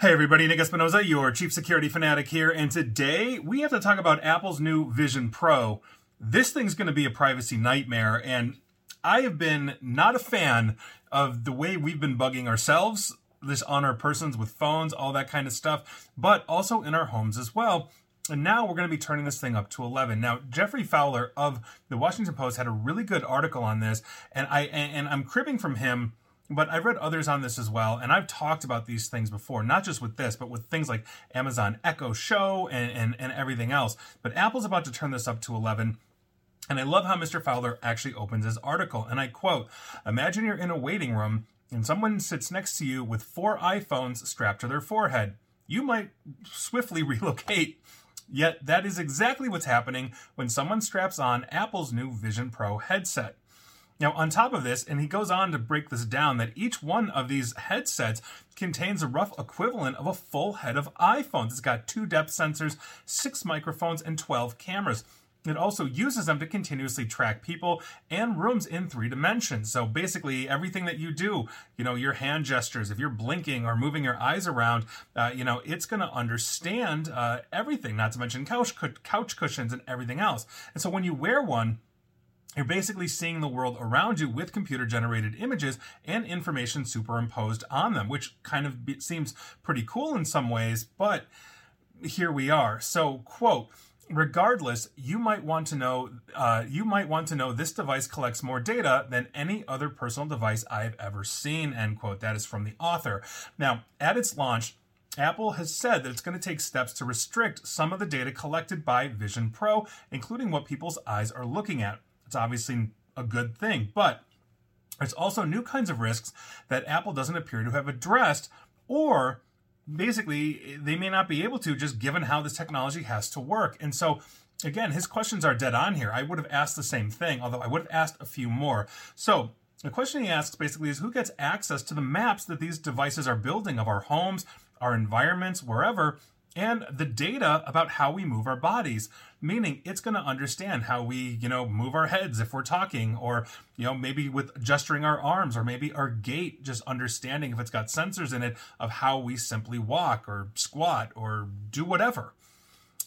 Hey everybody, Nick Espinosa, your chief security fanatic here, and today we have to talk about Apple's new Vision Pro. This thing's going to be a privacy nightmare, and I have been not a fan of the way we've been bugging ourselves, this on our persons with phones, all that kind of stuff, but also in our homes as well. And now we're going to be turning this thing up to 11. Now, Geoffrey Fowler of the Washington Post had a really good article on this, and I and I'm cribbing from him but I've read others on this as well, and I've talked about these things before, not just with this, but with things like Amazon Echo Show and, and, and everything else. But Apple's about to turn this up to 11. And I love how Mr. Fowler actually opens his article. And I quote Imagine you're in a waiting room and someone sits next to you with four iPhones strapped to their forehead. You might swiftly relocate. Yet that is exactly what's happening when someone straps on Apple's new Vision Pro headset. Now, on top of this, and he goes on to break this down, that each one of these headsets contains a rough equivalent of a full head of iPhones. It's got two depth sensors, six microphones, and 12 cameras. It also uses them to continuously track people and rooms in three dimensions. So basically, everything that you do, you know, your hand gestures, if you're blinking or moving your eyes around, uh, you know, it's going to understand uh, everything, not to mention couch, couch cushions and everything else. And so when you wear one, you're basically seeing the world around you with computer generated images and information superimposed on them, which kind of seems pretty cool in some ways, but here we are. So, quote, regardless you might want to know uh, you might want to know this device collects more data than any other personal device i've ever seen end quote that is from the author now at its launch Apple has said that it's going to take steps to restrict some of the data collected by Vision Pro, including what people's eyes are looking at. It's obviously a good thing, but there's also new kinds of risks that Apple doesn't appear to have addressed, or basically they may not be able to just given how this technology has to work. And so again, his questions are dead on here. I would have asked the same thing, although I would have asked a few more. So the question he asks basically is who gets access to the maps that these devices are building of our homes, our environments, wherever, and the data about how we move our bodies meaning it's going to understand how we you know move our heads if we're talking or you know maybe with gesturing our arms or maybe our gait just understanding if it's got sensors in it of how we simply walk or squat or do whatever.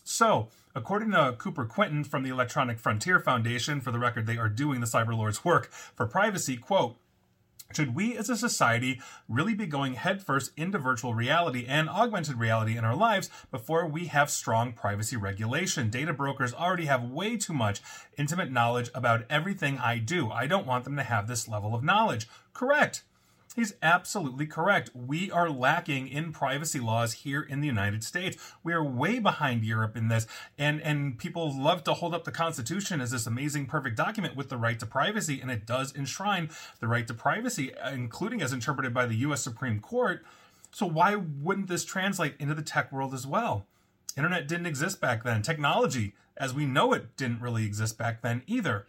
So According to Cooper Quintin from the Electronic Frontier Foundation, for the record, they are doing the cyberlord's work for privacy, quote, should we as a society really be going headfirst into virtual reality and augmented reality in our lives before we have strong privacy regulation? Data brokers already have way too much intimate knowledge about everything I do. I don't want them to have this level of knowledge. Correct. He's absolutely correct. We are lacking in privacy laws here in the United States. We are way behind Europe in this. And and people love to hold up the Constitution as this amazing perfect document with the right to privacy and it does enshrine the right to privacy including as interpreted by the US Supreme Court. So why wouldn't this translate into the tech world as well? Internet didn't exist back then. Technology as we know it didn't really exist back then either.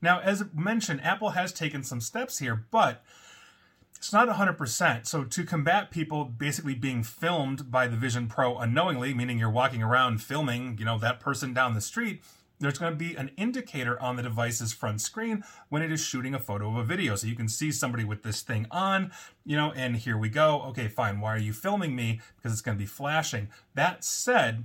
Now, as mentioned, Apple has taken some steps here, but it's not 100%. So to combat people basically being filmed by the Vision Pro unknowingly, meaning you're walking around filming, you know, that person down the street, there's going to be an indicator on the device's front screen when it is shooting a photo of a video. So you can see somebody with this thing on, you know, and here we go. Okay, fine. Why are you filming me? Because it's going to be flashing. That said,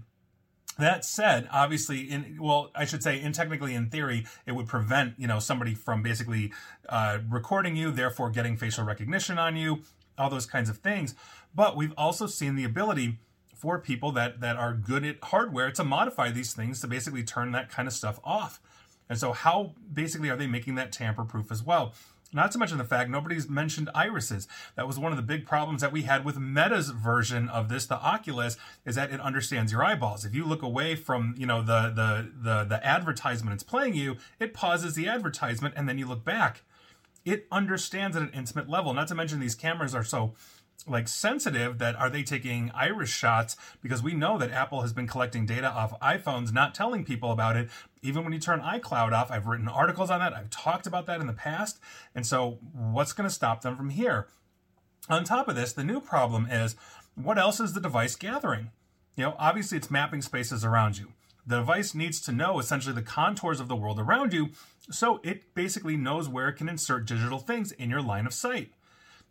that said, obviously, in well, I should say, in technically in theory, it would prevent you know somebody from basically uh, recording you, therefore getting facial recognition on you, all those kinds of things. But we've also seen the ability for people that that are good at hardware to modify these things to basically turn that kind of stuff off. And so, how basically are they making that tamper proof as well? Not to mention the fact nobody's mentioned irises. That was one of the big problems that we had with Meta's version of this, the Oculus, is that it understands your eyeballs. If you look away from, you know, the the the the advertisement it's playing you, it pauses the advertisement and then you look back. It understands at an intimate level. Not to mention these cameras are so like sensitive that are they taking iris shots? Because we know that apple has been collecting data off iphones not telling people about it. Even when you turn icloud off i've written articles on that. I've talked about that in the past. And so what's going to stop them from here? On top of this the new problem is what else is the device gathering? You know obviously it's mapping spaces around you. The device needs to know essentially the contours of the world around you so it basically knows where it can insert digital things in your line of sight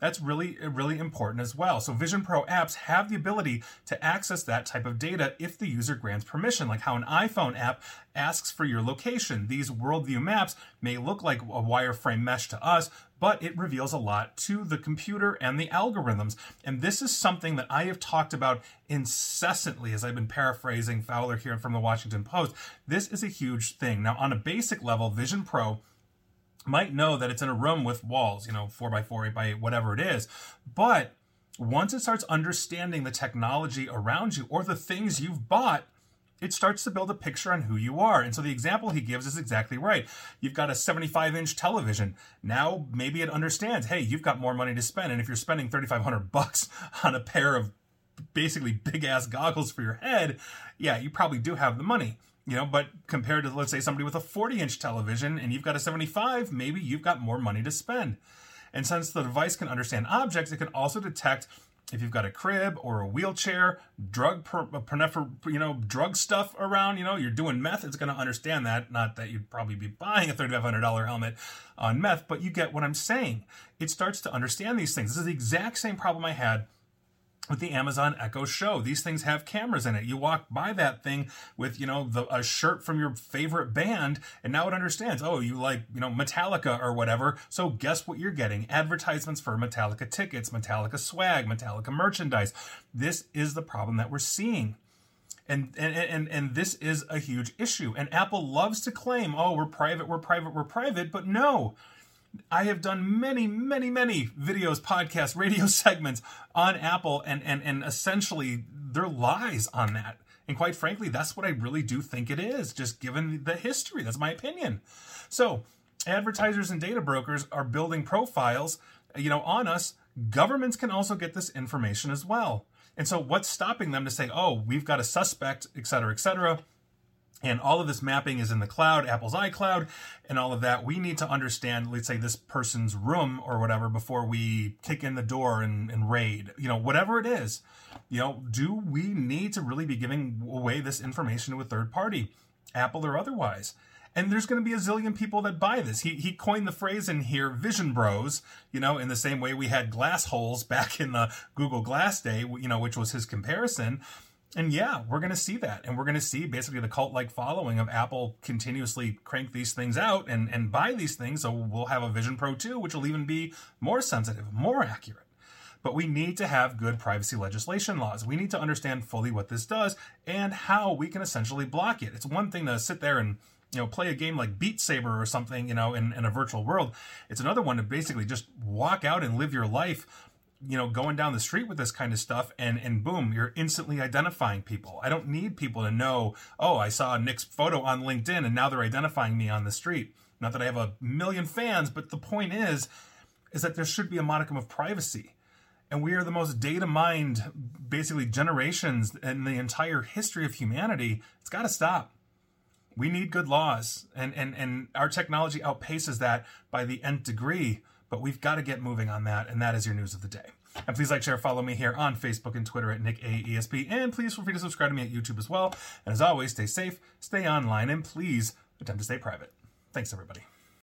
That's really, really important as well. So Vision Pro apps have the ability to access that type of data if the user grants permission, like how an iPhone app asks for your location. These worldview maps may look like a wireframe mesh to us, but it reveals a lot to the computer and the algorithms. And this is something that I have talked about incessantly as I've been paraphrasing Fowler here from the Washington Post. This is a huge thing. Now, on a basic level, Vision Pro might know that it's in a room with walls, you know, four by four, eight by eight, whatever it is. But once it starts understanding the technology around you or the things you've bought, it starts to build a picture on who you are. And so the example he gives is exactly right. You've got a 75 inch television. Now maybe it understands, hey, you've got more money to spend. And if you're spending 3,500 bucks on a pair of basically big ass goggles for your head, yeah, you probably do have the money. You know, but compared to let's say somebody with a 40 inch television and you've got a 75, maybe you've got more money to spend. And since the device can understand objects, it can also detect if you've got a crib or a wheelchair, drug, per, uh, you know, drug stuff around, you know, you're doing meth, it's going to understand that. Not that you'd probably be buying a $3,500 helmet on meth, but you get what I'm saying. It starts to understand these things. This is the exact same problem I had with the Amazon Echo Show. These things have cameras in it. You walk by that thing with, you know, the, a shirt from your favorite band, and now it understands, oh, you like, you know, Metallica or whatever. So guess what you're getting? Advertisements for Metallica tickets, Metallica swag, Metallica merchandise. This is the problem that we're seeing. And, and and and this is a huge issue. And Apple loves to claim, "Oh, we're private, we're private, we're private," but no. I have done many, many, many videos, podcasts, radio segments on Apple, and and and essentially they're lies on that. And quite frankly, that's what I really do think it is, just given the history. That's my opinion. So, advertisers and data brokers are building profiles, you know, on us. Governments can also get this information as well. And so, what's stopping them to say, "Oh, we've got a suspect," et cetera, et cetera? And all of this mapping is in the cloud, Apple's iCloud, and all of that. We need to understand, let's say, this person's room or whatever before we kick in the door and, and raid. You know, whatever it is. You know, do we need to really be giving away this information to a third party, Apple or otherwise? And there's going to be a zillion people that buy this. He, he coined the phrase in here, vision bros, you know, in the same way we had glass holes back in the Google Glass day, you know, which was his comparison and yeah, we're going to see that. And we're going to see basically the cult like following of Apple continuously crank these things out and, and buy these things. So we'll have a Vision Pro 2, which will even be more sensitive, more accurate. But we need to have good privacy legislation laws. We need to understand fully what this does and how we can essentially block it. It's one thing to sit there and you know play a game like beat saber or something you know in, in a virtual world it's another one to basically just walk out and live your life you know going down the street with this kind of stuff and and boom you're instantly identifying people. I don't need people to know oh i saw nick's photo on linkedin and now they're identifying me on the street. Not that i have a million fans but the point is is that there should be a modicum of privacy. And we are the most data mined basically generations in the entire history of humanity. It's got to stop. We need good laws. And and and our technology outpaces that by the nth degree but we've got to get moving on that, and that is your news of the day. And please like, share, follow me here on Facebook and Twitter at Nick NickAESP. And please feel free to subscribe to me at YouTube as well. And as always, stay safe, stay online, and please attempt to stay private. Thanks, everybody.